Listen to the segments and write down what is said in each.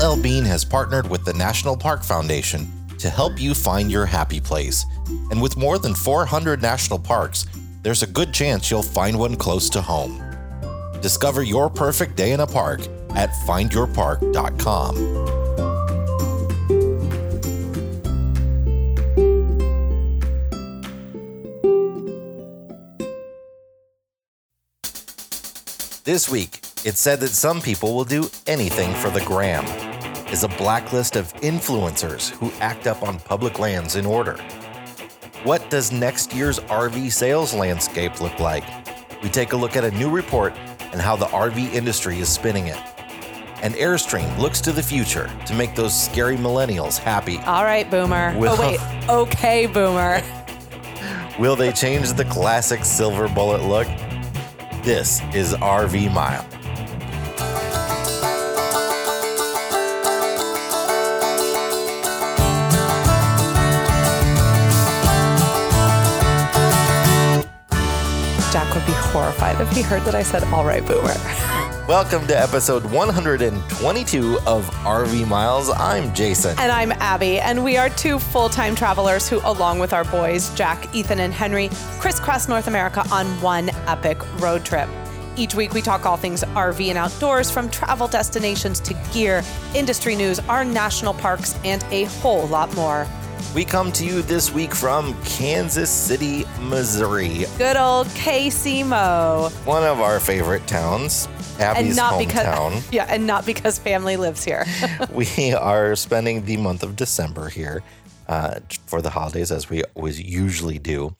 LL Bean has partnered with the National Park Foundation to help you find your happy place. And with more than 400 national parks, there's a good chance you'll find one close to home. Discover your perfect day in a park at findyourpark.com. This week, it's said that some people will do anything for the gram. Is a blacklist of influencers who act up on public lands in order. What does next year's RV sales landscape look like? We take a look at a new report and how the RV industry is spinning it. And Airstream looks to the future to make those scary millennials happy. All right, Boomer. Oh, Will- oh, wait. Okay, Boomer. Will they change the classic silver bullet look? This is RV Mile. Horrified if he heard that I said, all right, Boomer. Welcome to episode 122 of RV Miles. I'm Jason. And I'm Abby, and we are two full time travelers who, along with our boys, Jack, Ethan, and Henry, crisscross North America on one epic road trip. Each week, we talk all things RV and outdoors, from travel destinations to gear, industry news, our national parks, and a whole lot more. We come to you this week from Kansas City, Missouri, Good old KC Mo. one of our favorite towns, Abby's And not hometown. because yeah, and not because family lives here. we are spending the month of December here uh, for the holidays, as we always usually do.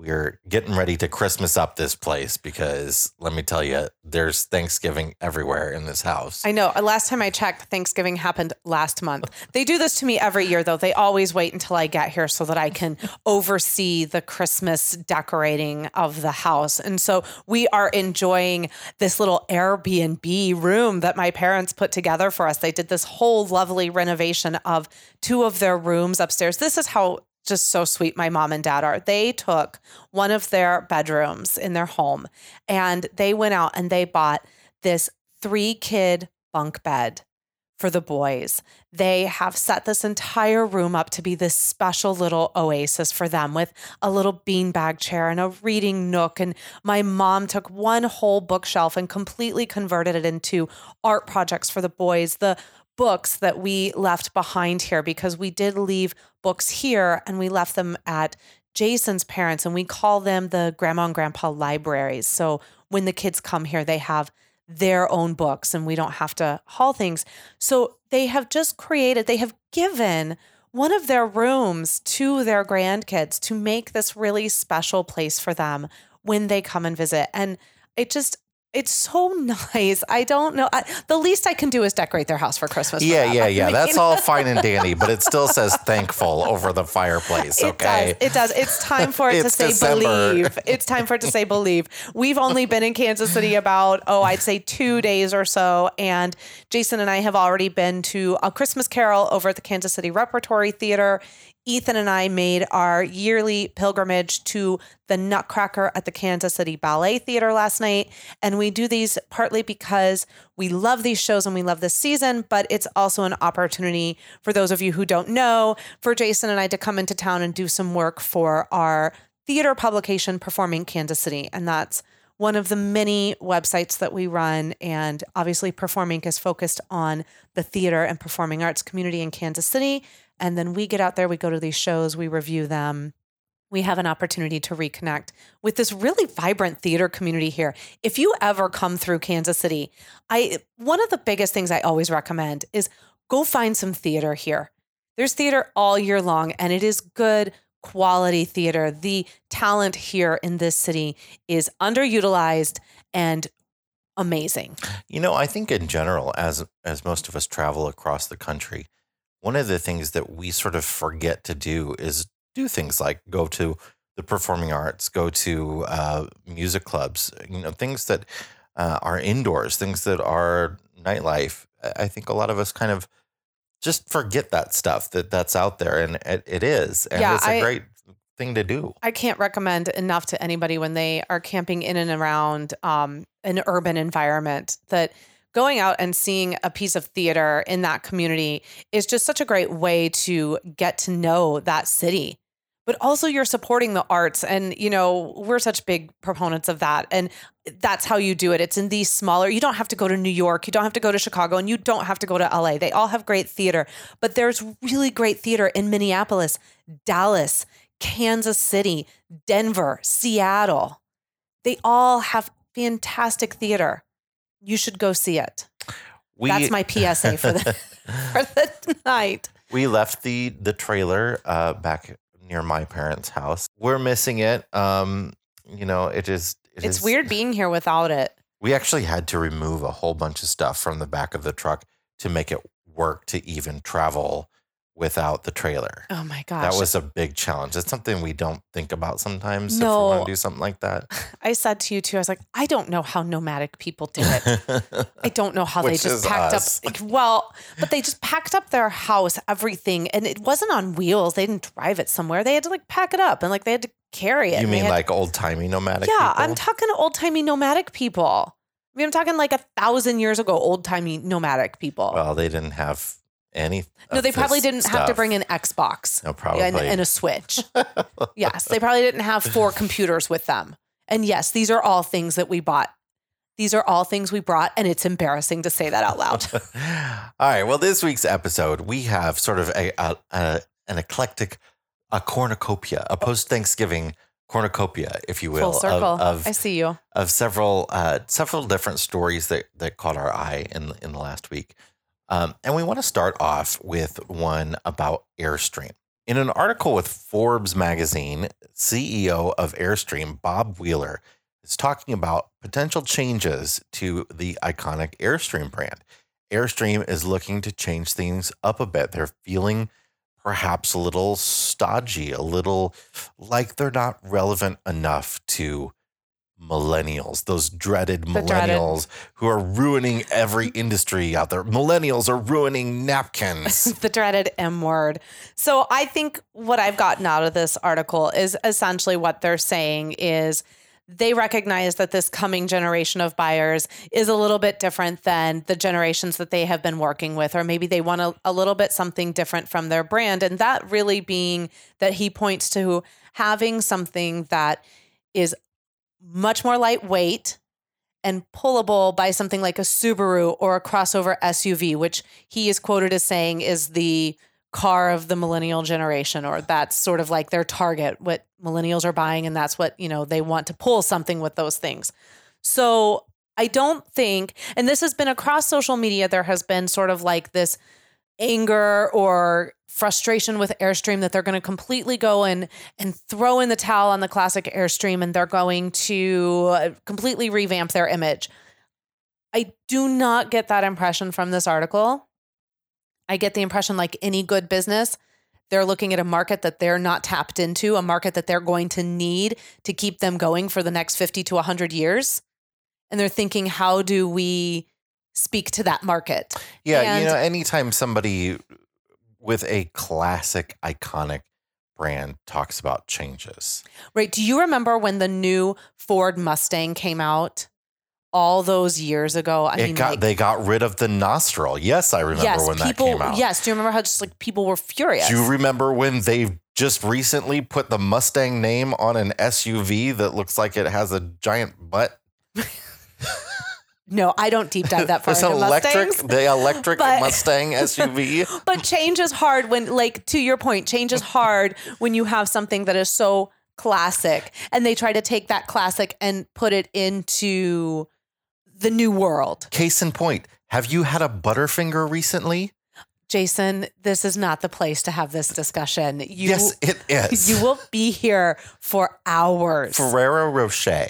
We're getting ready to Christmas up this place because let me tell you, there's Thanksgiving everywhere in this house. I know. Uh, Last time I checked, Thanksgiving happened last month. They do this to me every year, though. They always wait until I get here so that I can oversee the Christmas decorating of the house. And so we are enjoying this little Airbnb room that my parents put together for us. They did this whole lovely renovation of two of their rooms upstairs. This is how just so sweet my mom and dad are. They took one of their bedrooms in their home and they went out and they bought this three kid bunk bed for the boys. They have set this entire room up to be this special little oasis for them with a little beanbag chair and a reading nook. And my mom took one whole bookshelf and completely converted it into art projects for the boys. The books that we left behind here because we did leave books here and we left them at Jason's parents and we call them the grandma and grandpa libraries. So when the kids come here, they have their own books and we don't have to haul things. So they have just created, they have given one of their rooms to their grandkids to make this really special place for them when they come and visit. And it just, it's so nice. I don't know. I, the least I can do is decorate their house for Christmas. for yeah, them. yeah, I yeah. mean, That's all fine and dandy, but it still says thankful over the fireplace. It Okay. does. It does. It's time for it to say December. believe. It's time for it to say believe. We've only been in Kansas City about, oh, I'd say two days or so. And Jason and I have already been to a Christmas Carol over at the Kansas City Repertory Theater. Ethan and I made our yearly pilgrimage to the Nutcracker at the Kansas City Ballet Theater last night. And we do these partly because we love these shows and we love this season, but it's also an opportunity for those of you who don't know, for Jason and I to come into town and do some work for our theater publication, Performing Kansas City. And that's one of the many websites that we run. And obviously, Performing is focused on the theater and performing arts community in Kansas City. And then we get out there, we go to these shows, we review them. We have an opportunity to reconnect with this really vibrant theater community here. If you ever come through Kansas City, I one of the biggest things I always recommend is go find some theater here. There's theater all year long and it is good quality theater. The talent here in this city is underutilized and amazing. You know, I think in general, as as most of us travel across the country, one of the things that we sort of forget to do is do things like go to the performing arts, go to uh, music clubs, you know, things that uh, are indoors, things that are nightlife. I think a lot of us kind of just forget that stuff that that's out there, and it, it is, and Yeah, it's a I- great thing to do. I can't recommend enough to anybody when they are camping in and around um, an urban environment that going out and seeing a piece of theater in that community is just such a great way to get to know that city. But also, you're supporting the arts. And, you know, we're such big proponents of that. And that's how you do it. It's in these smaller, you don't have to go to New York, you don't have to go to Chicago, and you don't have to go to LA. They all have great theater. But there's really great theater in Minneapolis, Dallas, Kansas City, Denver, Seattle. They all have fantastic theater. You should go see it. We, That's my PSA for the for the night. we left the the trailer uh, back near my parents' house. We're missing it. Um, you know, it is. it It's is- weird being here without it. We actually had to remove a whole bunch of stuff from the back of the truck to make it work to even travel without the trailer. Oh my gosh. That was a big challenge. It's something we don't think about sometimes if we No. want to do something like that. I said to you too, I was like, I don't know how nomadic people do it. I don't know how they just packed us. up. Well, but they just packed up their house, everything, and it wasn't on wheels. They didn't drive it somewhere. They had to like pack it up and like they had to carry it. you mean had- like old timey nomadic? Yeah, people? I'm talking old timey nomadic people. I mean, I'm talking like a thousand years ago, old timey nomadic people. Well, they didn't have any. no, they probably didn't have to bring an Xbox No, probably. and, and a Switch. yes, they probably didn't have four computers with them. And yes, these are all things that we bought. These are all things we brought, and it's embarrassing to say that out loud. All right. Well, this week's episode, we have sort of a, a, a an eclectic, a cornucopia, a post Thanksgiving cornucopia, if you will, Full circle. of I see you. of several uh, several different stories that that caught our eye in in the last week. Um, and we want to start off with one about Airstream. In an article with Forbes magazine, CEO of Airstream, Bob Wheeler, is talking about potential changes to the iconic Airstream brand. Airstream is looking to change things up a bit. They're feeling perhaps a little stodgy, a little like they're not relevant enough to millennials, those dreaded The dreaded- millennials who are ruining every industry out there. Millennials are ruining napkins. the dreaded M word. So I think what I've gotten out of this article is essentially what they're saying is they recognize that this coming generation of buyers is a little bit different than the generations that they have been working with, or maybe they want a, a little bit something different from their brand. And that really being that he points to having something that is much more lightweight and pullable by something like a Subaru or a crossover SUV, which he is quoted as saying is the car of the millennial generation, or that's sort of like their target, what millennials are buying, and that's what, you know, they want to pull something with those things. So I don't think, and this has been across social media, there has been sort of like this anger or frustration with Airstream that they're going to completely go in and throw in the towel on the classic Airstream and they're going to uh, completely revamp their image. I do not get that impression from this article. I get the impression, like any good business, they're looking at a market that they're not tapped into, a market that they're going to need to keep them going for the next 50 to 100 years. And they're thinking, how do we speak to that market? Yeah, And- you know, anytime somebody with a classic, iconic brand talks about changes, Right. Do you remember when the new Ford Mustang came out all those years ago? I it mean, got like, they got rid of the nostril. Yes, I remember yes, when people. that came out. Yes. Do you remember how just like people were furious? Do you remember when they just recently put the Mustang name on an SUV that looks like it has a giant butt? no, I don't deep dive that far It's electric, the electric But- Mustang SUV. But change is hard when, like, to your point, change is hard when you have something that is so classic and they try to take that classic and put it into the new world. Case in point, have you had a Butterfinger recently? Jason, this is not the place to have this discussion. You, yes, it is. you will be here for hours. Ferrero Rocher.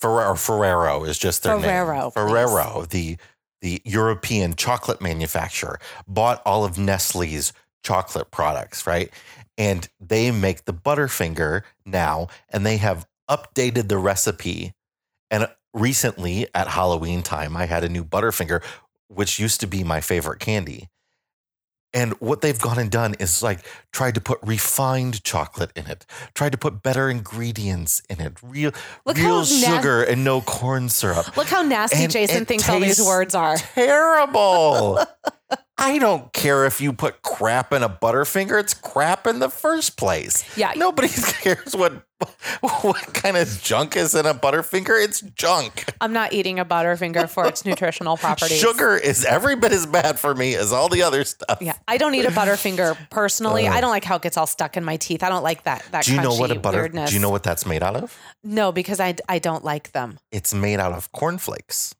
Ferrero, Ferrero is just their Ferrero, name. please. Ferrero, the the European chocolate manufacturer, bought all of Nestle's chocolate products, right? And they make the Butterfinger now, and they have updated the recipe. And recently at Halloween time, I had a new Butterfinger, which used to be my favorite candy. And what they've gone and done is like tried to put refined chocolate in it, tried to put better ingredients in it, real Look real na- sugar and no corn syrup. Look how nasty And Jason thinks all these words are. Terrible. I don't care if you put crap in a Butterfinger. It's crap in the first place. Yeah. Nobody cares what what kind of junk is in a Butterfinger. It's junk. I'm not eating a Butterfinger for its nutritional properties. Sugar is every bit as bad for me as all the other stuff. Yeah, I don't eat a Butterfinger personally. I don't like how it gets all stuck in my teeth. I don't like that. That Uh. Do you know what a butter? weirdness. Do you know what that's made out of? No, because I I don't like them. It's made out of cornflakes.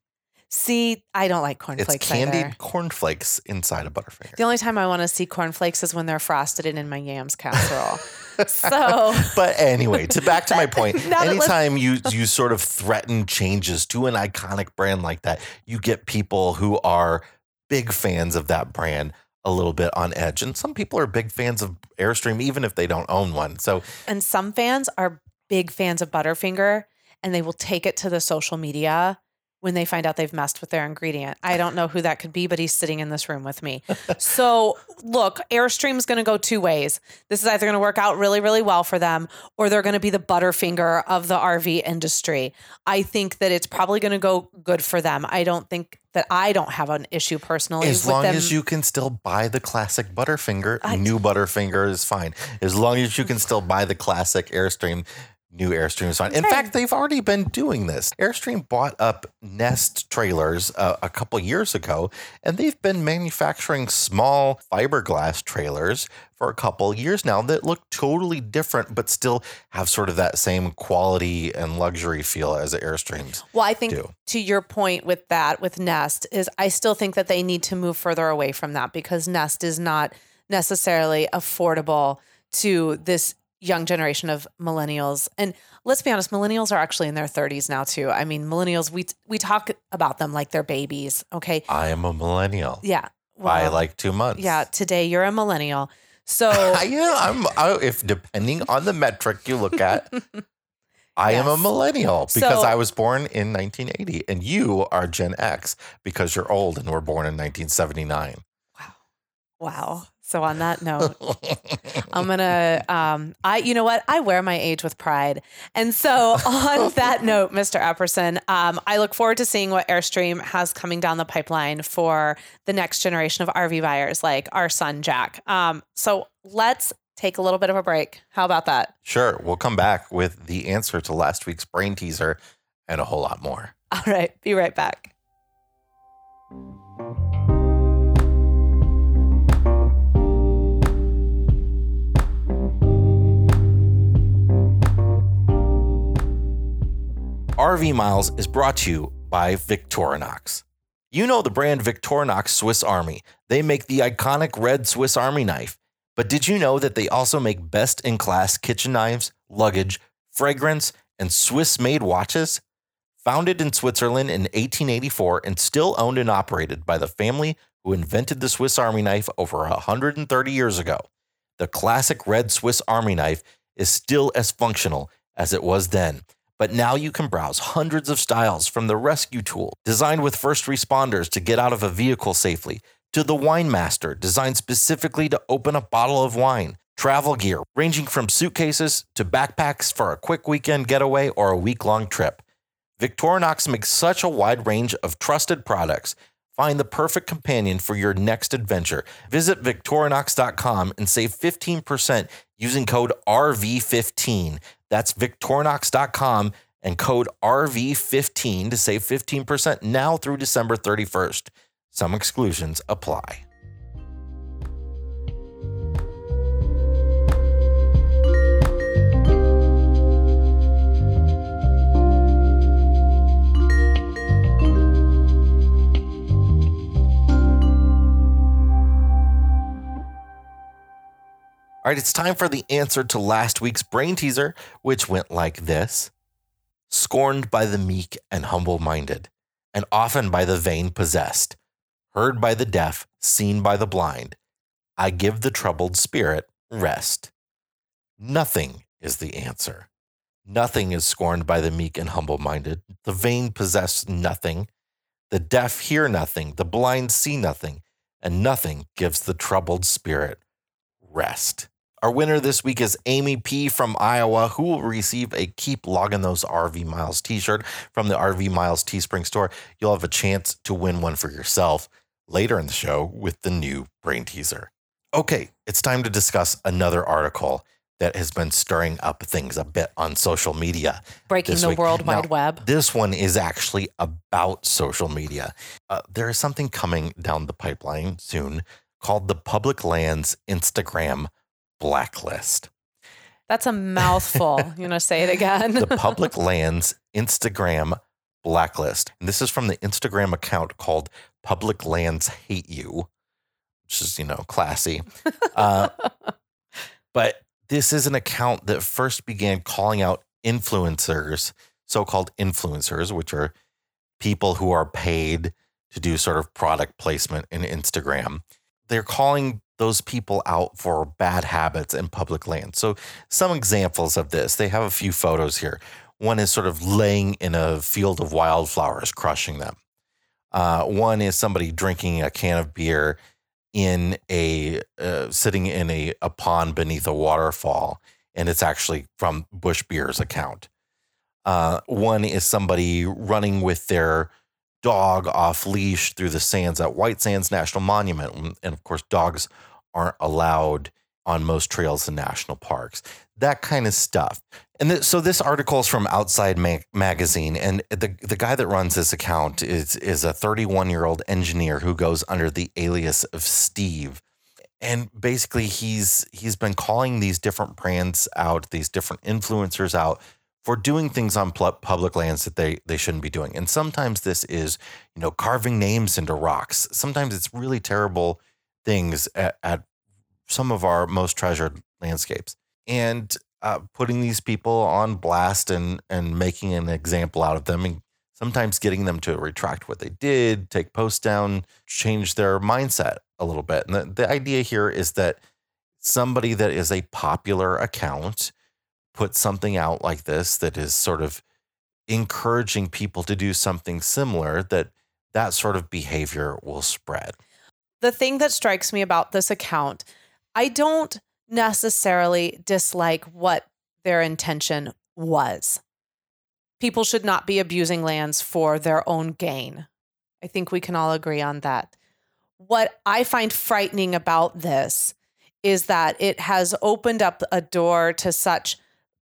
See, I don't like cornflakes. It's candied either. cornflakes inside a Butterfinger. The only time I want to see cornflakes is when they're frosted and in my yams casserole. so But anyway, to back to my point, Now that let's- anytime you you sort of threaten changes to an iconic brand like that, you get people who are big fans of that brand a little bit on edge. And some people are big fans of Airstream even if they don't own one. So and some fans are big fans of Butterfinger and they will take it to the social media when they find out they've messed with their ingredient. I don't know who that could be, but he's sitting in this room with me. so, look, Airstream's going to go two ways. This is either going to work out really, really well for them, or they're going to be the Butterfinger of the RV industry. I think that it's probably going to go good for them. I don't think that I don't have an issue personally as with long them. as you can still buy the classic Butterfinger, new Butterfinger is fine. As long as you can still buy the classic Airstream, new Airstream is fine. In Right. fact, they've already been doing this. Airstream bought up Nest trailers uh, a couple years ago, and they've been manufacturing small fiberglass trailers for a couple years now that look totally different, but still have sort of that same quality and luxury feel as Airstreams. Well, I think do. to your point with that, with Nest, is I still think that they need to move further away from that because Nest is not necessarily affordable to this young generation of millennials. And let's be honest, millennials are actually in their 30s now too. I mean, millennials, we we talk about them like they're babies. Okay. I am a millennial Yeah. by like two months. yeah, today you're a millennial. So yeah, I'm. I, if depending on the metric you look at, I am a millennial because So- I was born in 1980, and you are Gen X because you're old and were born in 1979. Wow. wow. So on that note, I'm gonna um I you know what? I wear my age with pride. And so on that note, Mr. Epperson, um, I look forward to seeing what Airstream has coming down the pipeline for the next generation of RV buyers like our son Jack. Um, so let's take a little bit of a break. How about that? Sure, we'll come back with the answer to last week's brain teaser and a whole lot more. All right, be right back. RV Miles is brought to you by Victorinox. You know the brand Victorinox Swiss Army. They make the iconic red Swiss Army knife. But did you know that they also make best in class kitchen knives, luggage, fragrance, and Swiss made watches? Founded in Switzerland in 1884 and still owned and operated by the family who invented the Swiss Army knife over 130 years ago, the classic red Swiss Army knife is still as functional as it was then. But now you can browse hundreds of styles from the rescue tool, designed with first responders to get out of a vehicle safely, to the Wine Master, designed specifically to open a bottle of wine, travel gear ranging from suitcases to backpacks for a quick weekend getaway or a week long trip. Victorinox makes such a wide range of trusted products. Find the perfect companion for your next adventure. Visit Victorinox.com and save 15% using code RV15. That's Victorinox.com and code RV15 to save 15% now through December 31st. Some exclusions apply. All right, it's time for the answer to last week's brain teaser, which went like this Scorned by the meek and humble minded, and often by the vain possessed, heard by the deaf, seen by the blind, I give the troubled spirit rest. Nothing is the answer. Nothing is scorned by the meek and humble minded. The vain possess nothing. The deaf hear nothing. The blind see nothing. and nothing gives the troubled spirit rest. Our winner this week is Amy P from Iowa, who will receive a Keep Logging Those RV Miles t shirt from the RV Miles Teespring store. You'll have a chance to win one for yourself later in the show with the new brain teaser. Okay, it's time to discuss another article that has been stirring up things a bit on social media. Breaking the week. World Wide Web. This one is actually about social media. Uh, there is something coming down the pipeline soon called the Public Lands Instagram Blacklist. That's a mouthful. you want to say it again? The Public Lands Instagram Blacklist. And this is from the Instagram account called Public Lands Hate You, which is, you know, classy. Uh, but this is an account that first began calling out influencers, so called influencers, which are people who are paid to do sort of product placement in Instagram. They're calling those people out for bad habits in public land. So, some examples of this they have a few photos here. One is sort of laying in a field of wildflowers, crushing them. Uh, one is somebody drinking a can of beer in a uh, sitting in a, a pond beneath a waterfall, and it's actually from Busch Beer's account. Uh, one is somebody running with their dog off leash through the sands at White Sands National Monument, and and of course, dogs aren't allowed on most trails in national parks. That kind of stuff. And th- so this article is from Outside Ma- Magazine, and the the guy that runs this account is is a 31 year old engineer who goes under the alias of Steve. And basically, he's he's been calling these different brands out, these different influencers out for doing things on pl- public lands that they they shouldn't be doing. And sometimes this is, you know, carving names into rocks. Sometimes it's really terrible things at, at some of our most treasured landscapes. And uh, putting these people on blast and and making an example out of them and sometimes getting them to retract what they did, take posts down, change their mindset a little bit. And the, the idea here is that somebody that is a popular account put something out like this that is sort of encouraging people to do something similar that that sort of behavior will spread. The thing that strikes me about this account, I don't necessarily dislike what their intention was. People should not be abusing lands for their own gain. I think we can all agree on that. What I find frightening about this is that it has opened up a door to such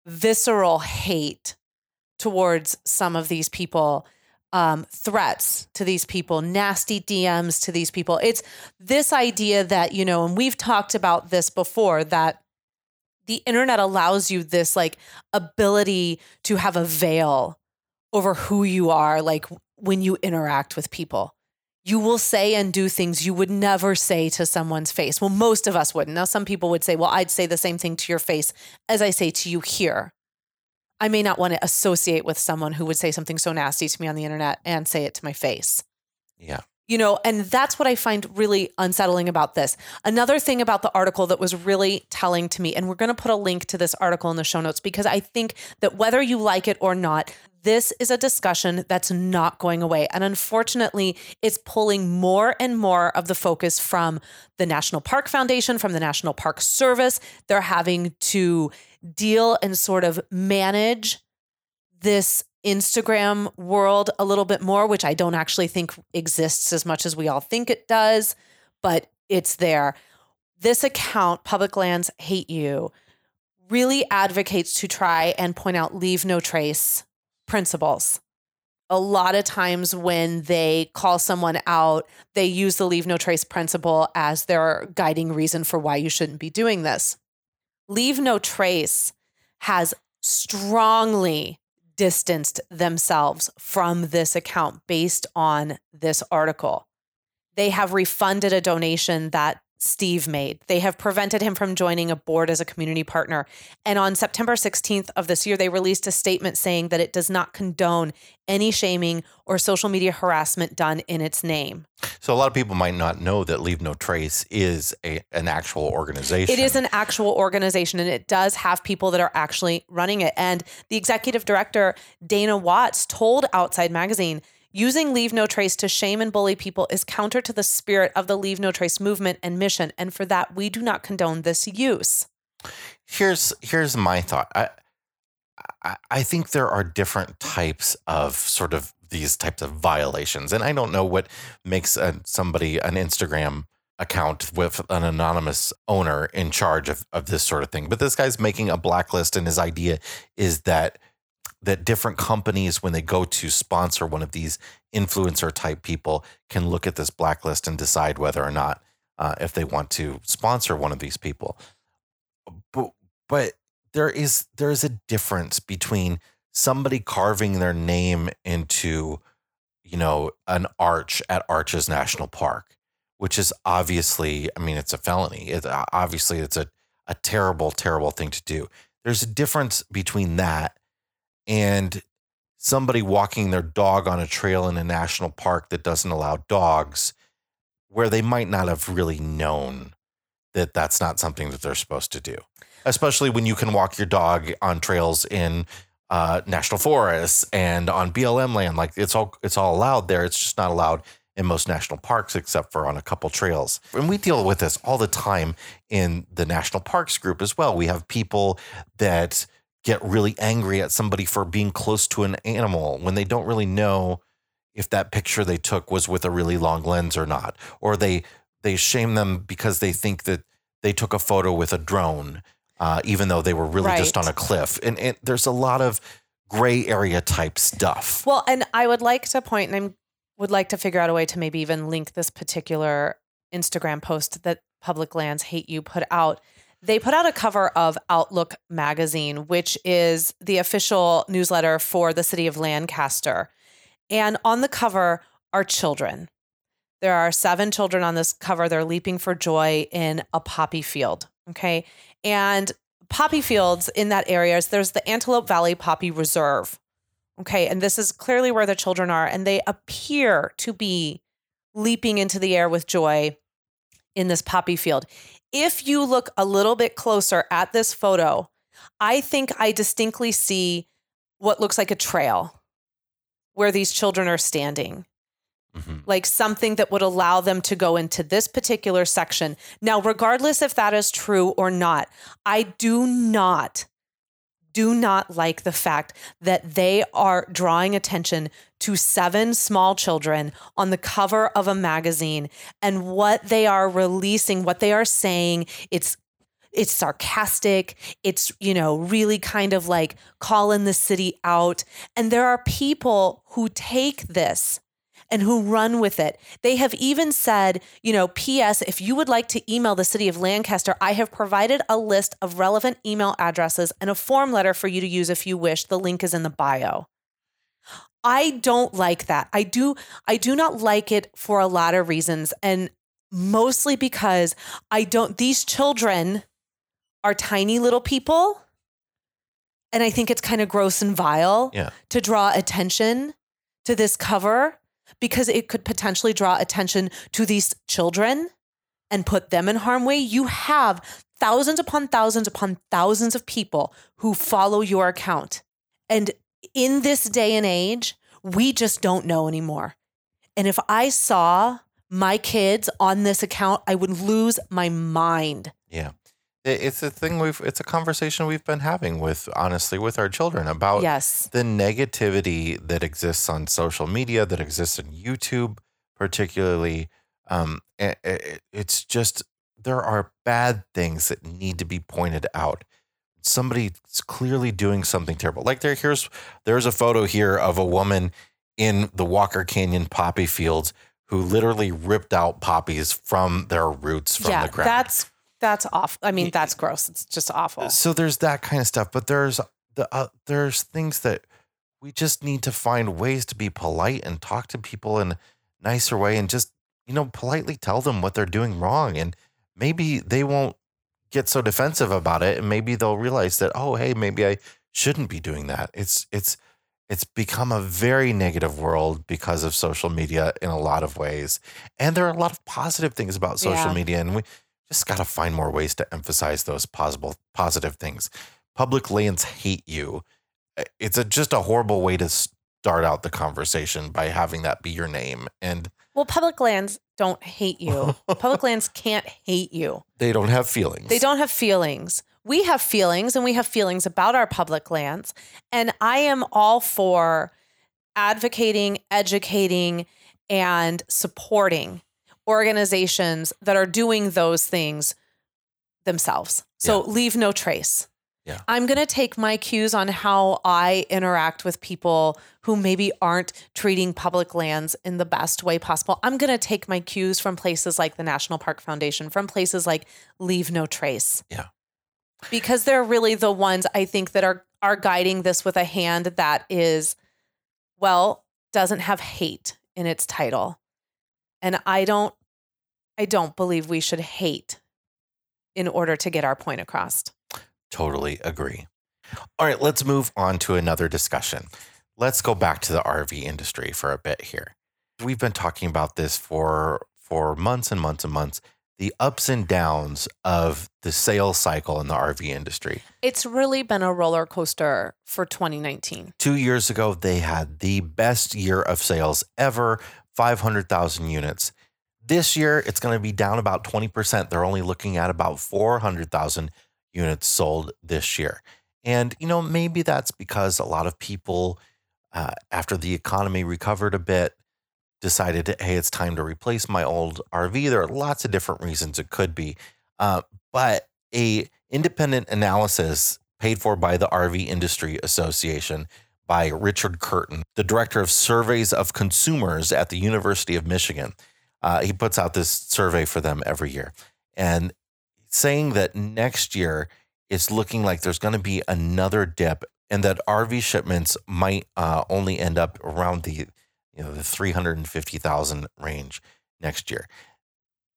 visceral hate towards some of these people, um, threats to these people, nasty DMs to these people. It's this idea that, you know, and we've talked about this before that the internet allows you this like ability to have a veil over who you are, like when you interact with people. You will say and do things you would never say to someone's face. Well, most of us wouldn't. Now, some people would say, well, I'd say the same thing to your face as I say to you here. I may not want to associate with someone who would say something so nasty to me on the internet and say it to my face Yeah. You know and that's what i find really unsettling about this. Another thing about the article that was really telling to me and we're going to put a link to this article in the show notes because i think that whether you like it or not this is a discussion that's not going away. And unfortunately it's pulling more and more of the focus from the national park foundation from the national park service. They're having to deal and sort of manage this Instagram world a little bit more, which I don't actually think exists as much as we all think it does, but it's there. This account, Public Lands Hate You, really advocates to try and point out leave no trace principles. A lot of times when they call someone out, they use the leave no trace principle as their guiding reason for why you shouldn't be doing this. Leave no trace has strongly distanced themselves from this account based on this article. They have refunded a donation that Steve made. They have prevented him from joining a board as a community partner. And on September 16th of this year, they released a statement saying that it does not condone any shaming or social media harassment done in its name. So a lot of people might not know that Leave No Trace is a, an actual organization. It is an actual organization and it does have people that are actually running it. And the executive director, Dana Watts, told Outside Magazine, Using Leave No Trace to shame and bully people is counter to the spirit of the Leave No Trace movement and mission, and for that, we do not condone this use. Here's here's my thought. I I, I think there are different types of sort of these types of violations, and I don't know what makes a, somebody an Instagram account with an anonymous owner in charge of, of this sort of thing. But this guy's making a blacklist, and his idea is that that different companies, when they go to sponsor one of these influencer type people, can look at this blacklist and decide whether or not uh, if they want to sponsor one of these people. But but there is there is a difference between somebody carving their name into you know an arch at Arches National Park, which is obviously I mean it's a felony. It, obviously it's a a terrible terrible thing to do. There's a difference between that and somebody walking their dog on a trail in a national park that doesn't allow dogs where they might not have really known that that's not something that they're supposed to do especially when you can walk your dog on trails in uh, national forests and on BLM land. Like it's all it's all allowed there. It's just not allowed in most national parks except for on a couple trails. And we deal with this all the time in the national parks group as well. We have people that get really angry at somebody for being close to an animal when they don't really know if that picture they took was with a really long lens or not or they they shame them because they think that they took a photo with a drone uh, even though they were really right. just on a cliff. And, and there's a lot of gray area type stuff. Well, and I would like to point, and I would like to figure out a way to maybe even link this particular Instagram post that Public Lands Hate You put out. They put out a cover of Outlook magazine, which is the official newsletter for the city of Lancaster. And on the cover are children. There are seven children on this cover. They're leaping for joy in a poppy field. Okay. And poppy fields in that area, is there's the Antelope Valley Poppy Reserve. Okay. And this is clearly where the children are. And they appear to be leaping into the air with joy in this poppy field. If you look a little bit closer at this photo, I think I distinctly see what looks like a trail where these children are standing mm-hmm. like something that would allow them to go into this particular section. Now, regardless if that is true or not, I do not do not like the fact that they are drawing attention to seven small children on the cover of a magazine and what they are releasing, what they are saying. It's it's sarcastic. It's, you know, really kind of like calling the city out. And there are people who take this and who run with it. They have even said, you know, P.S., if you would like to email the city of Lancaster, I have provided a list of relevant email addresses and a form letter for you to use if you wish. The link is in the bio. I don't like that. I do I do not like it for a lot of reasons and mostly because I don't these children are tiny little people and I think it's kind of gross and vile yeah. to draw attention to this cover because it could potentially draw attention to these children and put them in harm way. You have thousands upon thousands upon thousands of people who follow your account. And in this day and age, we just don't know anymore. And if I saw my kids on this account, I would lose my mind. Yeah it's a thing we've it's a conversation we've been having with honestly with our children about yes. the negativity that exists on social media that exists in YouTube particularly. Um it, it, it's just there are bad things that need to be pointed out. Somebody's clearly doing something terrible. Like there here's there's a photo here of a woman in the Walker Canyon poppy fields who literally ripped out poppies from their roots from yeah, the ground. that's that's awful. I mean, that's gross. It's just awful. So there's that kind of stuff, but there's the uh, there's things that we just need to find ways to be polite and talk to people in a nicer way and just you know politely tell them what they're doing wrong and maybe they won't get so defensive about it and maybe they'll realize that oh hey maybe I shouldn't be doing that. It's it's it's become a very negative world because of social media in a lot of ways. And there are a lot of positive things about social yeah. media and we just got to find more ways to emphasize those possible positive things. Public lands hate you. It's a, just a horrible way to start out the conversation by having that be your name. And Well, public lands don't hate you. public lands can't hate you. they don't have feelings. They don't have feelings. We have feelings and we have feelings about our public lands. And I am all for advocating, educating, and supporting organizations that are doing those things themselves. So leave no trace. Yeah. I'm going to take my cues on how I interact with people who maybe aren't treating public lands in the best way possible. I'm going to take my cues from places like the National Park Foundation, from places like Leave No Trace. Yeah. Because they're really the ones I think that are are guiding this with a hand that is well, doesn't have hate in its title. And I don't I don't believe we should hate in order to get our point across. Totally agree. All right, let's move on to another discussion. Let's go back to the RV industry for a bit here. We've been talking about this for for months and months and months, the ups and downs of the sales cycle in the RV industry. It's really been a roller coaster for 2019. 2 years ago they had the best year of sales ever, 500,000 units. This year it's going to be down about 20%. They're only looking at about 400,000 units sold this year. And, you know, maybe that's because a lot of people, uh, after the economy recovered a bit, decided, hey, it's time to replace my old RV. There are lots of different reasons it could be. Uh, but a independent analysis paid for by the RV Industry Association by Richard Curtin, the director of surveys of consumers at the University of Michigan. Uh, he puts out this survey for them every year. And saying that next year it's looking like there's going to be another dip and that RV shipments might uh, only end up around the you know the 350,000 range next year.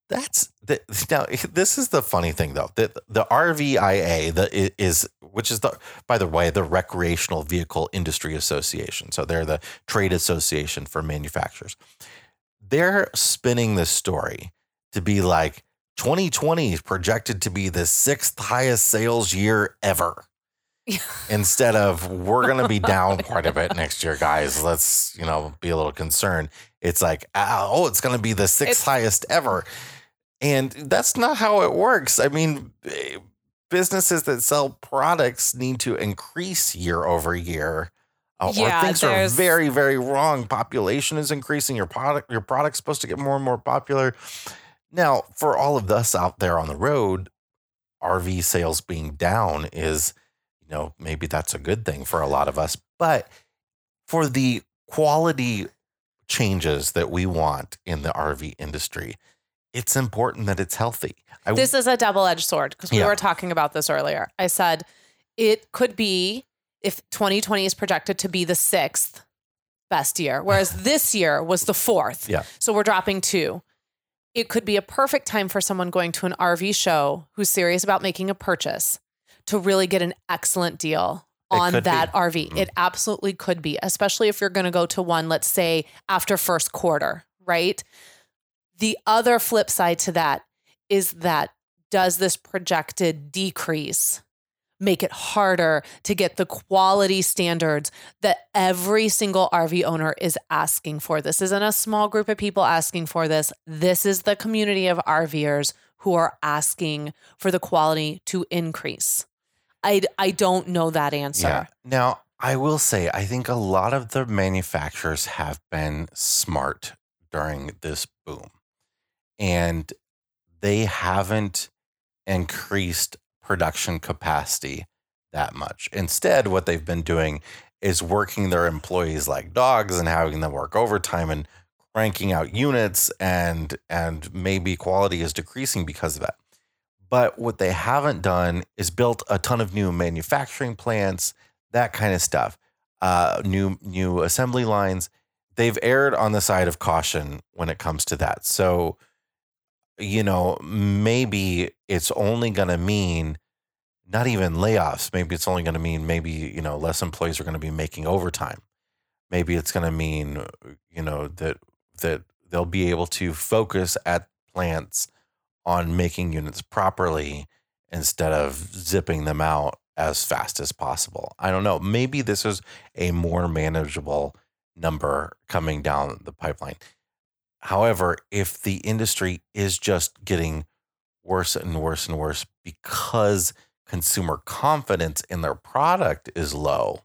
That's the, now this is the funny thing though. The the RVIA the is which is the by the way the Recreational Vehicle Industry Association. So they're the trade association for manufacturers. They're spinning this story to be like 2020 is projected to be the sixth highest sales year ever. Instead of we're going to be down quite a bit next year, guys. Let's you know be a little concerned. It's like oh, it's going to be the sixth It's- highest ever, and that's not how it works. I mean, businesses that sell products need to increase year over year. uh, Yeah, or things are very, very wrong. Population is increasing. Your product, your product's supposed to get more and more popular. Now, for all of us out there on the road, RV sales being down is, you know, maybe that's a good thing for a lot of us. But for the quality changes that we want in the RV industry, it's important that it's healthy. I, This is a double edged sword because we Yeah. were talking about this earlier. I said it could be if 2020 is projected to be the sixth best year, whereas this year was the fourth. Yeah. So we're dropping two. It could be a perfect time for someone going to an RV show who's serious about making a purchase to really get an excellent deal on that be. RV. Mhm. It absolutely could be, especially if you're going to go to one, let's say after first quarter, right? The other flip side to that is that does this projected decrease make it harder to get the quality standards that every single RV owner is asking for? This isn't a small group of people asking for this. This is the community of RVers who are asking for the quality to increase. I, I don't know that answer. Yeah. Now, I will say, I think a lot of the manufacturers have been smart during this boom and they haven't increased production capacity that much. Instead, what they've been doing is working their employees like dogs and having them work overtime and cranking out units and and maybe quality is decreasing because of that. But what they haven't done is built a ton of new manufacturing plants, that kind of stuff, uh, new new assembly lines. They've erred on the side of caution when it comes to that. So, you know, maybe it's only going to mean not even layoffs. Maybe it's only going to mean maybe you know less employees are going to be making overtime. Maybe it's going to mean uh, you know that that they'll be able to focus at plants on making units properly instead of zipping them out as fast as possible. I don't know. Maybe this is a more manageable number coming down the pipeline. However, if the industry is just getting worse and worse and worse because consumer confidence in their product is low,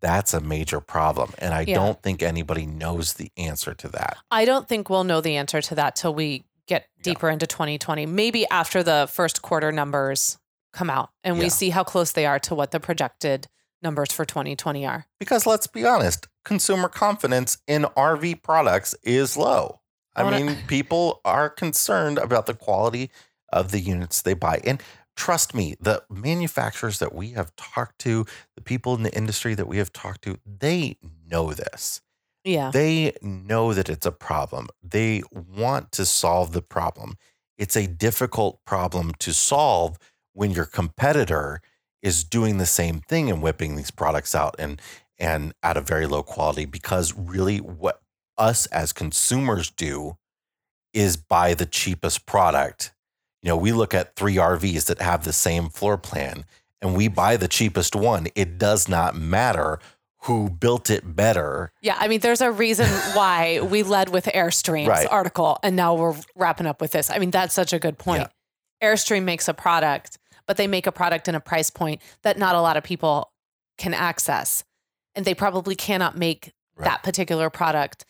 that's a major problem. And I Yeah. don't think anybody knows the answer to that. I don't think we'll know the answer to that till we get Yeah. deeper into 2020. Maybe after the first quarter numbers come out and we see how close they are to what the projected numbers for 2020 are. Because let's be honest, consumer confidence in RV products is low. I I wanna- mean, people are concerned about the quality of the units they buy. And trust me, the manufacturers that we have talked to, the people in the industry that we have talked to, they know this. Yeah. They know that it's a problem. They want to solve the problem. It's a difficult problem to solve when your competitor is doing the same thing and whipping these products out and and at a very low quality because really what us as consumers do is buy the cheapest product. You know, we look at 3 RVs that have the same floor plan and we buy the cheapest one. It does not matter who built it better. Yeah, I mean, there's a reason why we led with Airstream's Right. article, and now we're wrapping up with this. I mean, that's such a good point. Airstream makes a product, but they make a product in a price point that not a lot of people can access, and they probably cannot make Right. that particular product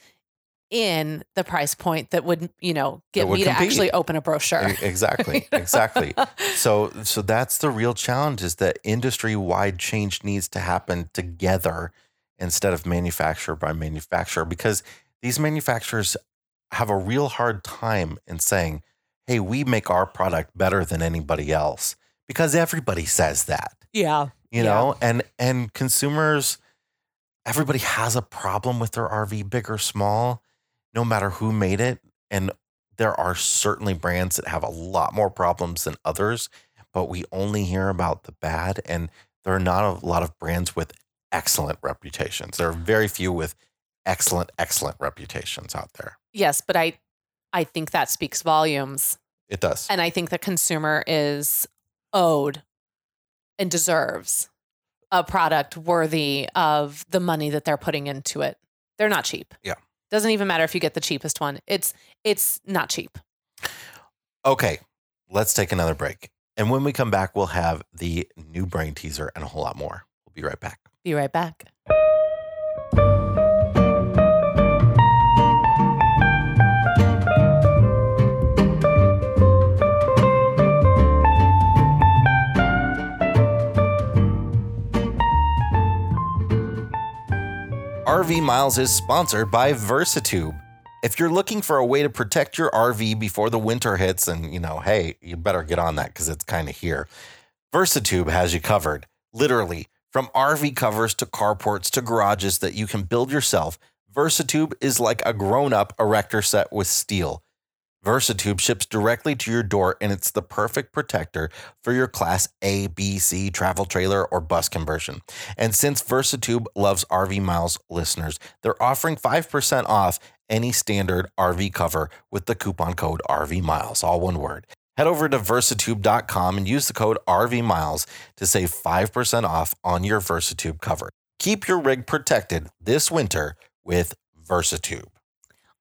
in the price point that would, you know, get me to actually open a brochure. Exactly. Exactly. so so that's the real challenge is that industry wide change needs to happen together instead of manufacturer by manufacturer because these manufacturers have a real hard time in saying, "Hey, we make our product better than anybody else." Because everybody says that yeah. you Yeah. know and and consumers everybody has a problem with their rv big or small no matter who made it and there are certainly brands that have a lot more problems than others but we only hear about the bad and there are not a lot of brands with excellent reputations there are very few with excellent excellent reputations out there Yes, but I I think that speaks volumes. it does And I think the consumer is owed and deserves a product worthy of the money that they're putting into it. They're not cheap. Yeah. Doesn't even matter if you get the cheapest one. It's it's not cheap. okay let's take another break and when we come back we'll have the new brain teaser and a whole lot more we'll be right back Be right back. RV Miles is sponsored by Versatube. If you're looking for a way to protect your RV before the winter hits, and you know, hey, you better get on that because it's kind of here. Versatube has you covered. Literally, from RV covers to carports to garages that you can build yourself, Versatube is like a grown up erector set with steel. Versatube ships directly to your door and it's the perfect protector for your class A, B, C travel trailer or bus conversion. And since Versatube loves RV Miles listeners, they're offering 5% off any standard RV cover with the coupon code RV Miles, all one word. Head over to versatube.com and use the code RV Miles to save 5% off on your Versatube cover. Keep your rig protected this winter with Versatube.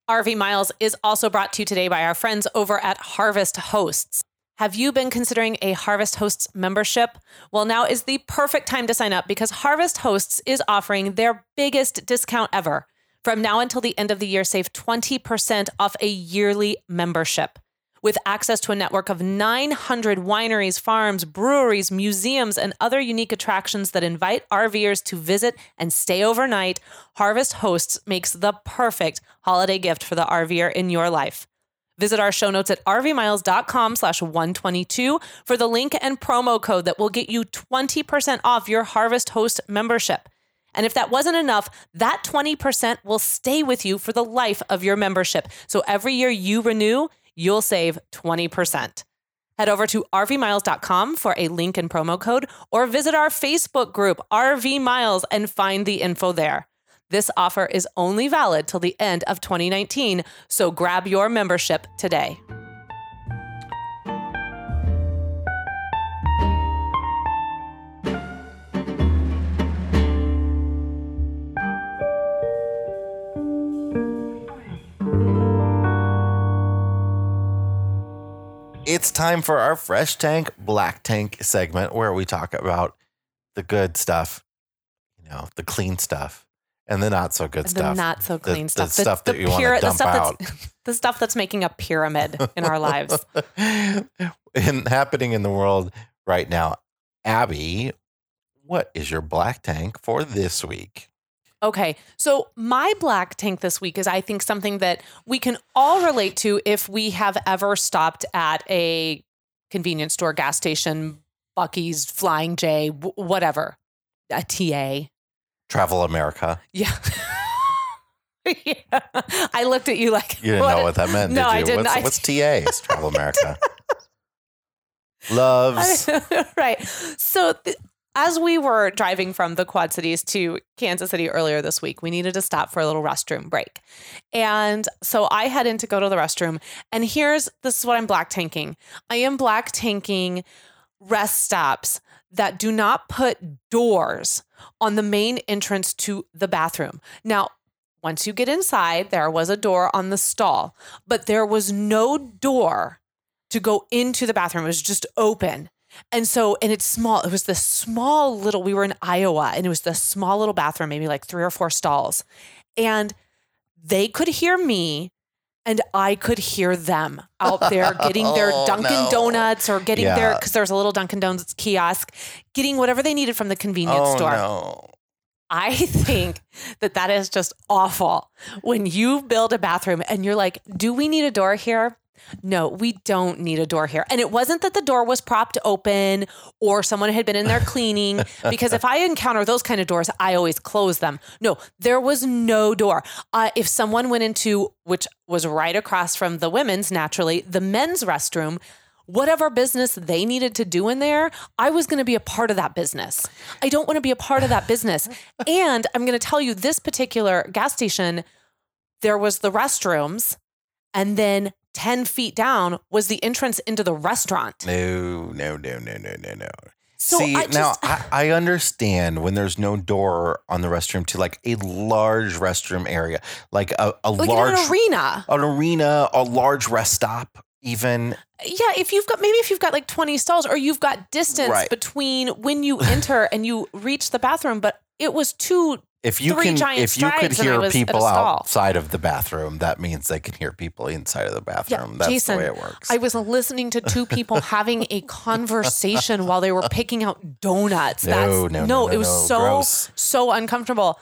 RV Miles is also brought to you today by our friends over at Harvest Hosts. Have you been considering a Harvest Hosts membership? Well, now is the perfect time to sign up because Harvest Hosts is offering their biggest discount ever. From now until the end of the year, save 20% off a yearly membership. With access to a network of 900 wineries, farms, breweries, museums, and other unique attractions that invite RVers to visit and stay overnight, Harvest Hosts makes the perfect holiday gift for the RVer in your life. Visit our show notes at rvmiles.com slash 122 for the link and promo code that will get you 20% off your Harvest Host membership. And if that wasn't enough, that 20% will stay with you for the life of your membership. So every year you renew, you'll save 20%. Head over to rvmiles.com for a link and promo code or visit our Facebook group, RV Miles, and find the info there. This offer is only valid till the end of 2019, so grab your membership today. It's time for our Fresh Tank Black Tank segment where we talk about the good stuff, you know, the clean stuff, and the not so good the stuff. not so The- clean the stuff. stuff that you pyra- the dump out. The stuff that's making a pyramid in our lives. and happening in the world right now. Abby, what is your black tank for this week? Okay, so my black tank this week is, I think, something that we can all relate to if we have ever stopped at a convenience store, gas station, Bucky's, Flying J, w- whatever, a TA. Travel America. Yeah. yeah. I looked at you like You didn't know what that meant, No, did you? I didn't. What's, I- what's TA? It's Travel America. Loves. right. So, th- as we were driving from the Quad Cities to Kansas City earlier this week, we needed to stop for a little restroom break. And so I head in to go to the restroom. And here's this is what I'm black tanking I am black tanking rest stops that do not put doors on the main entrance to the bathroom. Now, once you get inside, there was a door on the stall, but there was no door to go into the bathroom. It was just open. And so, and it's small. It was this small little, we were in Iowa and it was this small little bathroom, maybe like three or four stalls. And they could hear me and I could hear them out there getting their Oh, Dunkin' no. Donuts or getting their, Yeah. because there's a little Dunkin' Donuts kiosk, getting whatever they needed from the convenience oh, store. no. I think that that is just awful. When you build a bathroom and you're like, do we need a door here? No, we don't need a door here. And it wasn't that the door was propped open or someone had been in there cleaning, because if I encounter those kind of doors, I always close them. No, there was no door. Uh, if someone went into, which was right across from the women's, naturally, the men's restroom, whatever business they needed to do in there, I was going to be a part of that business. I don't want to be a part of that business. And I'm going to tell you this particular gas station, there was the restrooms, and then 10 feet down was the entrance into the restaurant. No, no, no, no, no, no, no. So See, I now I, I understand when there's no door on the restroom to like a large restroom area, like a, a Like large an arena. an arena, a large rest stop, even. Yeah, if you've got maybe if you've got like 20 stalls or you've got distance Right. between when you enter and you reach the bathroom, but it was too If you Three can, if you could strides and I hear was at a people outside of the bathroom, that means they can hear people inside of the bathroom. That's Jason, the way it works. I was listening to two people having a conversation while they were picking out donuts. No, That's, no, no, it no, was no. so Gross. so uncomfortable.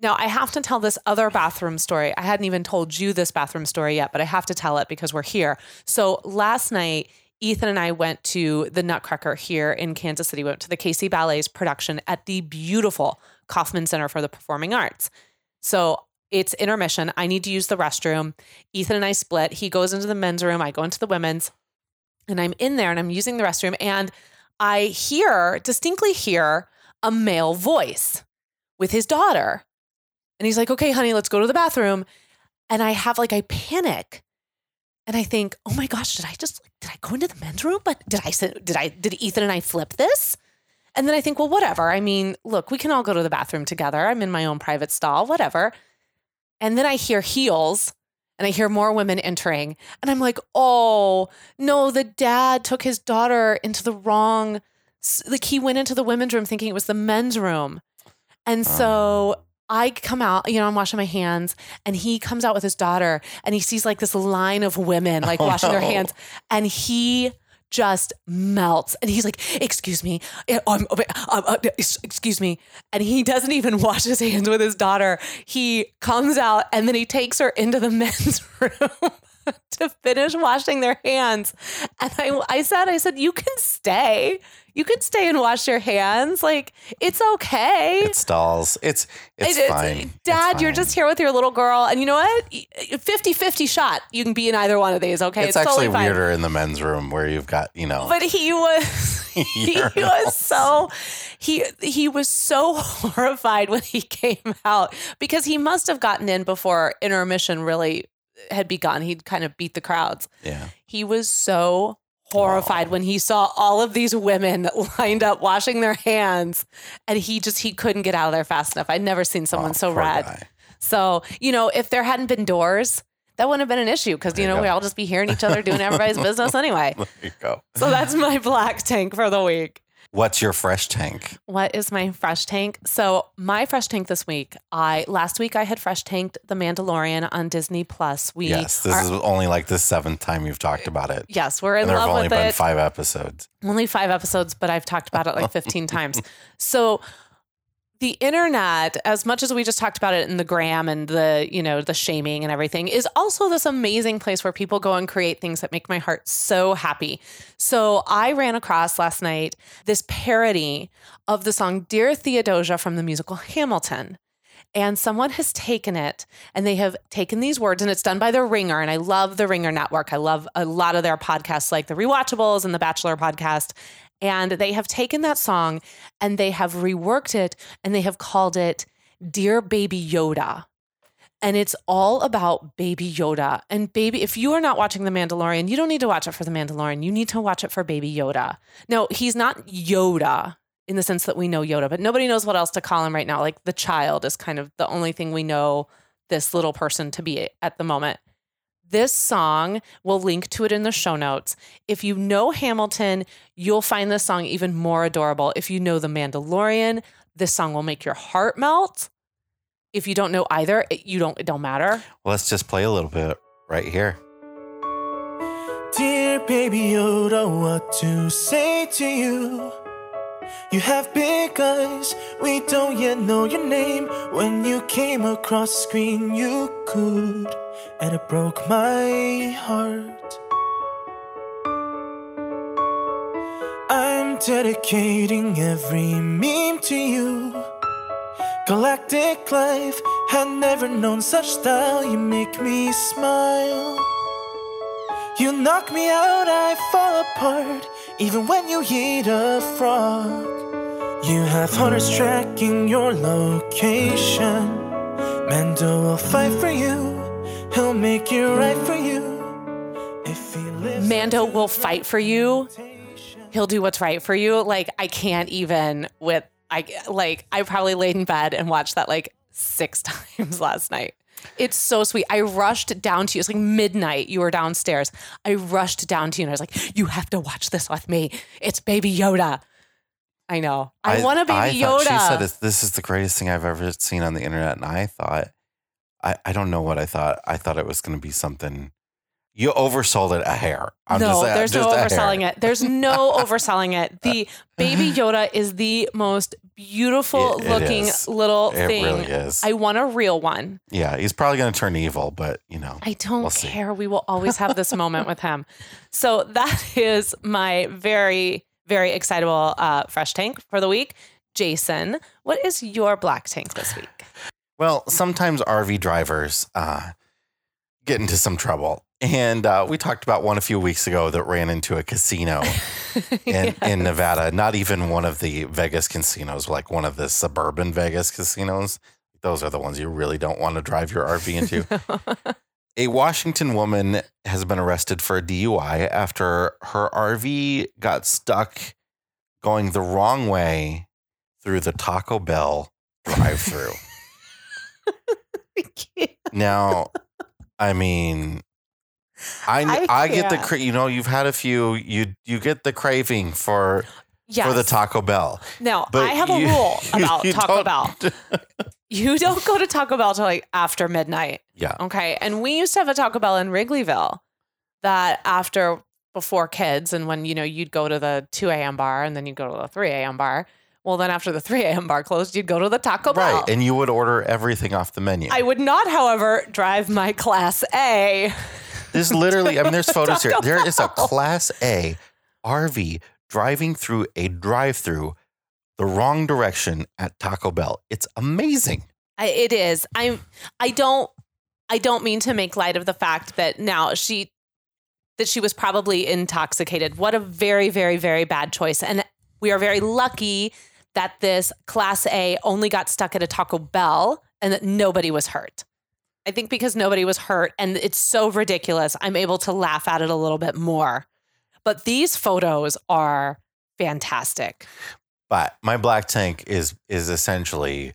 Now I have to tell this other bathroom story. I hadn't even told you this bathroom story yet, but I have to tell it because we're here. So last night, Ethan and I went to the Nutcracker here in Kansas City. We went to the KC Ballet's production at the beautiful Kauffman Center for the Performing Arts. So it's intermission. I need to use the restroom. Ethan and I split. He goes into the men's room. I go into the women's. And I'm in there and I'm using the restroom. And I hear, distinctly hear, a male voice with his daughter. And he's like, okay, honey, let's go to the bathroom. And I have like, I panic. And I think, oh my gosh, did I just, did I go into the men's room? But did I, did I, did Ethan and I flip this? And then I think, well, whatever. I mean, look, we can all go to the bathroom together. I'm in my own private stall, whatever. And then I hear heels and I hear more women entering. And I'm like, oh, no, the dad took his daughter into the wrong, like he went into the women's room thinking it was the men's room. And so oh. I come out, you know, I'm washing my hands, and he comes out with his daughter, and he sees like this line of women like Oh, washing their hands, and he just melts. And he's like, "Excuse me, eh, um, uh, uh, uh, ex- excuse me," and he doesn't even wash his hands with his daughter. He comes out, and then he takes her into the men's room. to finish washing their hands. And I, I said, I said, you can stay. You can stay and wash your hands. Like, it's okay. it stalls. It's it's, It- fine. It's Dad, you're fine. just here with your little girl. And you know what? 50 50 shot. You can be in either one of these. Okay. It's, actually totally weirder in the men's room where you've got you know. But he was he was so he he was so horrified when he came out because he must have gotten in before intermission really had begun. He'd kind of beat the crowds. yeah. He was so horrified when he saw all of these women lined up washing their hands and he just he couldn't get out of there fast enough. I'd never seen someone so red. guy. So, you know, if there hadn't been doors, that wouldn't have been an issue because, you you know, go. we all just be hearing each other doing everybody's business anyway. There you go. So that's my black tank for the week. What's your fresh tank? What is my fresh tank? So my fresh tank this week, I last week I had fresh tanked The Mandalorian on Disney Plus. We yes, this are- is only like the seventh time you've talked about it. yes, we're in And there have love only with been it. five episodes. only five episodes, but I've talked about it like 15 times. So the internet, as much as we just talked about it in the gram and the, you know, the shaming and everything, is also this amazing place where people go and create things that make my heart so happy. So I ran across last night this parody of the song Dear Theodosia from the musical Hamilton. And someone has taken it and they have taken these words, and it's done by The Ringer. And I love The Ringer Network. I love a lot of their podcasts, like The Rewatchables and The Bachelor podcast. And they have taken that song and they have reworked it and they have called it Dear Baby Yoda. And it's all about Baby Yoda. And baby, if you are not watching The Mandalorian, you don't need to watch it for The Mandalorian. You need to watch it for Baby Yoda. No, he's not Yoda in the sense that we know Yoda, but nobody knows what else to call him right now. Like the child is kind of the only thing we know this little person to be at the moment. This song, we'll link to it in the show notes. If you know Hamilton, you'll find this song even more adorable. If you know The Mandalorian, this song will make your heart melt. If you don't know either, it, you don't. It don't matter. Let's just play a little bit right here. Dear baby Yoda, what to say to you? You have big eyes, we don't yet know your name. When you came across the screen, you could, and it broke my heart. I'm dedicating every meme to you. Galactic life had never known such style. You make me smile. You knock me out, I fall apart, even when you eat a frog. You have hunters tracking your location. Mando will fight for you, he'll make it right for you. If he lives Mando will fight for you. He'll do what's right for you. Like I can't even with I like I probably laid in bed and watched that like six times last night. It's so sweet. I rushed down to you. It's like midnight. You were downstairs. I rushed down to you and I was like, "You have to watch this with me. It's Baby Yoda." I know. I, want a Baby I Yoda. She said this is the greatest thing I've ever seen on the internet, and I thought, I, I don't know what I thought. I thought it was going to be something. You oversold it a hair. I'm no, just there's no just hair. overselling it. There's no overselling it. The baby Yoda is the most beautiful It- it looking is. little It thing. really is. I want a real one. yeah, he's probably going to turn evil, but you know, I don't We'll see. care. We will always have this moment with him. So that is my very, very excitable uh, fresh tank for the week. Jason, what is your black tank this week? Well, sometimes RV drivers uh, get into some trouble. And uh, we talked about one a few weeks ago that ran into a casino in, in Nevada. Not even one of the Vegas casinos, like one of the suburban Vegas casinos. Those are the ones you really don't want to drive your RV into. a Washington woman has been arrested for a DUI after her RV got stuck going the wrong way through the Taco Bell drive through. Now, I mean, I I I, get the cra- you know you've had a few you you get the craving for yes. for the Taco Bell. Now, but I have a you- rule about you Taco don't- Bell. You don't go to Taco Bell till like after midnight. Yeah, Okay. And we used to have a Taco Bell in Wrigleyville that after before kids and when you know you'd go to the 2 a.m. bar and then you'd go to the 3 a.m. bar. Well, then after the 3 a.m. bar closed, you'd go to the Taco Bell. right. And you would order everything off the menu. I would not, however, drive my class A. There's literally, I mean, there's photos here. There is a Class A RV driving through a drive-through the wrong direction at Taco Bell. It's amazing. I, it is. I'm. I don't. I don't mean to make light of the fact that now she that she was probably intoxicated. What a very, very, very bad choice. And we are very lucky that this class A only got stuck at a Taco Bell and that nobody was hurt. I think because nobody was hurt and it's so ridiculous, I'm able to laugh at it a little bit more. But these photos are fantastic. But my black tank is is essentially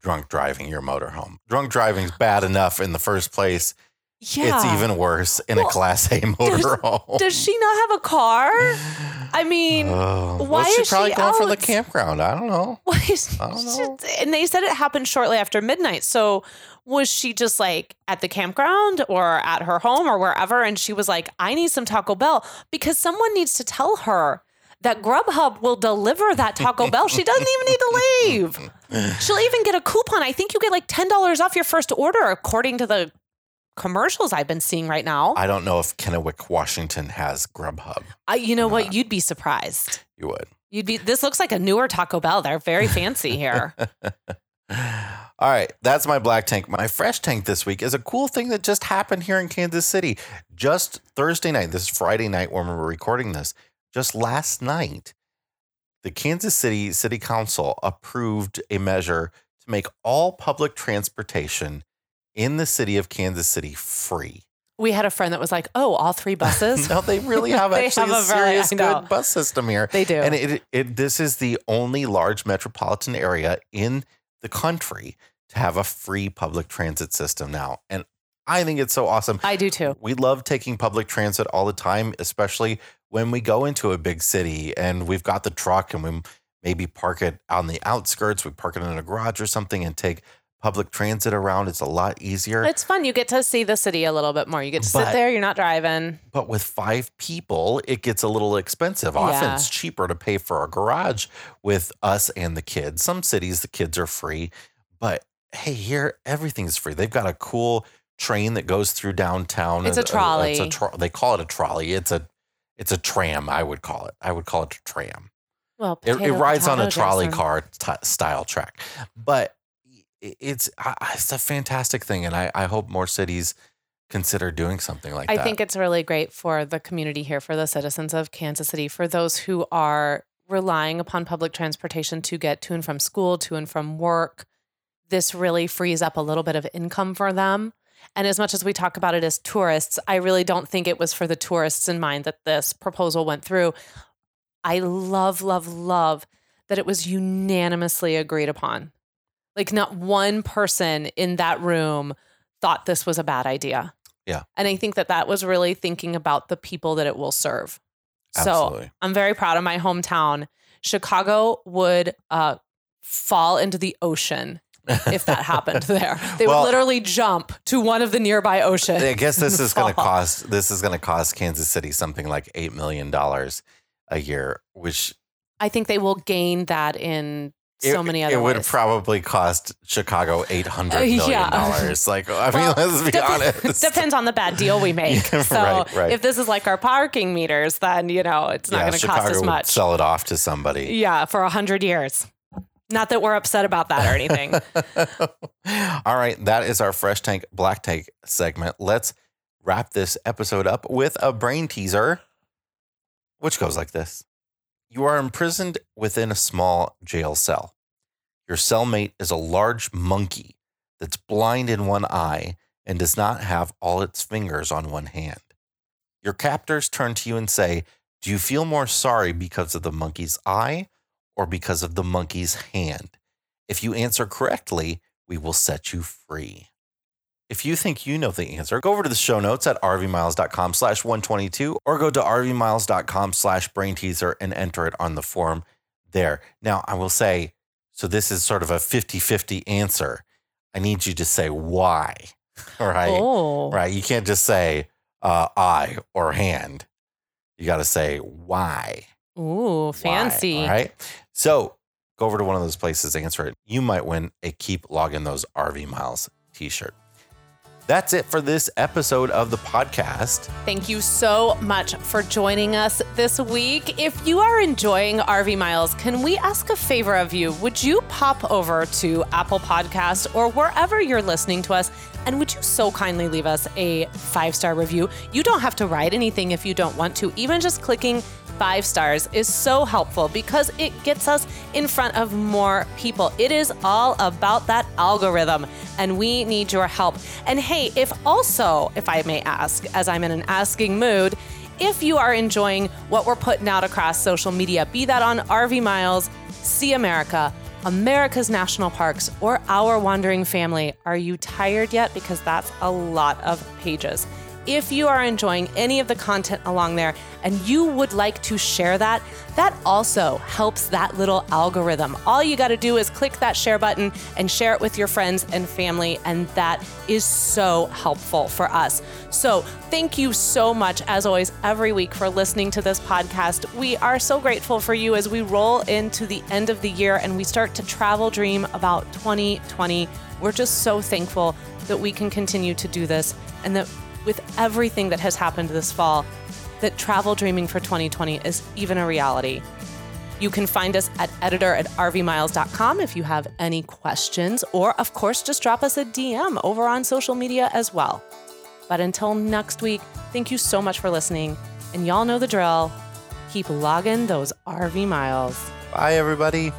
drunk driving your motorhome. Drunk driving's bad enough in the first place. Yeah. It's even worse in a Class A motorhome. Does she not have a car? I mean, Oh, why well, she's is probably she going for the campground. I don't know. why is I don't know. and they said it happened shortly after midnight. So was she just like at the campground or at her home or wherever? And she was like, I need some Taco Bell because someone needs to tell her that Grubhub will deliver that Taco Bell. She doesn't even need to leave. She'll even get a coupon. I think you get like $10 off your first order, according to the commercials I've been seeing right now. I don't know if Kennewick, Washington has Grubhub. I, you know what? You'd be surprised. You would. You'd be. This looks like a newer Taco Bell. They're very fancy here. All right, that's my black tank. My fresh tank this week is a cool thing that just happened here in Kansas City. Just Thursday night, this is Friday night when we're recording this. Just last night, the Kansas City City Council approved a measure to make all public transportation in the city of Kansas City free. we had a friend that was like, "Oh, all three buses." no, they really have They actually have a a very- serious good bus system here. They do. And it, it this is the only large metropolitan area in the country to have a free public transit system now. And I think it's so awesome. I do too. We love taking public transit all the time, especially when we go into a big city and we've got the truck and we maybe park it on the outskirts, we park it in a garage or something and take public transit around. It's a lot easier. It's fun. You get to see the city a little bit more. You get to But- sit there. You're not driving. But with five people, it gets a little expensive. Often Yeah. it's cheaper to pay for a garage with us and the kids. Some cities, the kids are free, but hey, here everything's free. They've got a cool train that goes through downtown. It's a It's trolley. tro- they call it a trolley. It's a it's a tram. I would call it. I would call it a tram. Well, It, it rides on a trolley car t- style track, but it's it's a fantastic thing, and I, I hope more cities consider doing something like I that. I think it's really great for the community here, for the citizens of Kansas City, for those who are relying upon public transportation to get to and from school, to and from work. This really frees up a little bit of income for them. And as much as we talk about it as tourists, I really don't think it was for the tourists in mind that this proposal went through. I love, love, love that it was unanimously agreed upon. Like, not one person in that room thought this was a bad idea. Yeah. And I think that that was really thinking about the people that it will serve. So Absolutely. I'm very proud of my hometown. Chicago would uh, fall into the ocean if that happened there. They Well- would literally jump to one of the nearby oceans. I guess this is going to cost this is going to cost Kansas City something like eight million dollars a year, which I think they will gain that in so many other it would ways. probably cost Chicago eight hundred Uh, million yeah. dollars. Like I mean, Well, let's be dep- honest. Depends on the bad deal we make. Yeah, so right, right. if this is like our parking meters, then you know it's not yeah, going to cost as much. sell it off to somebody. yeah, for a hundred years. Not that we're upset about that or anything. All right, that is our fresh tank black tank segment. Let's wrap this episode up with a brain teaser, which goes like this: You are imprisoned within a small jail cell. Your cellmate is a large monkey that's blind in one eye and does not have all its fingers on one hand. Your captors turn to you and say, Do you feel more sorry because of the monkey's eye or because of the monkey's hand? If you answer correctly, we will set you free. If you think you know the answer, go over to the show notes at rvmiles.com slash 122 or go to rvmiles.com slash brain teaser and enter it on the form there. Now, I will say, so this is sort of a 50-50 answer. I need you to say why, all right? Oh, Right. You can't just say uh, eye or hand. You got to say why. ooh, Why, fancy. all right. So go over to one of those places, answer it. You might win a Keep Logging Those RV Miles t shirt. That's it for this episode of the podcast. Thank you so much for joining us this week. If you are enjoying RV Miles, can we ask a favor of you? Would you pop over to Apple Podcasts or wherever you're listening to us? And would you so kindly leave us a five star review? You don't have to write anything if you don't want to. Even just clicking five stars is so helpful because it gets us in front of more people. It is all about that algorithm, and we need your help. And hey, if also, if I may ask, as I'm in an asking mood, if you are enjoying what we're putting out across social media, be that on RV Miles, See America, America's national parks, or Our Wandering Family. Are you tired yet? Because that's a lot of pages. If you are enjoying any of the content along there and you would like to share that, that also helps that little algorithm. All you got to do is click that share button and share it with your friends and family, and that is so helpful for us. So, thank you so much, as always, every week for listening to this podcast. We are so grateful for you as we roll into the end of the year and we start to travel dream about 2020. We're just so thankful that we can continue to do this and that with everything that has happened this fall, that travel dreaming for 2020 is even a reality. You can find us at editor at rvmiles.com if you have any questions, or of course, just drop us a DM over on social media as well. But until next week, thank you so much for listening. And y'all know the drill. Keep logging those RV miles. Bye, everybody.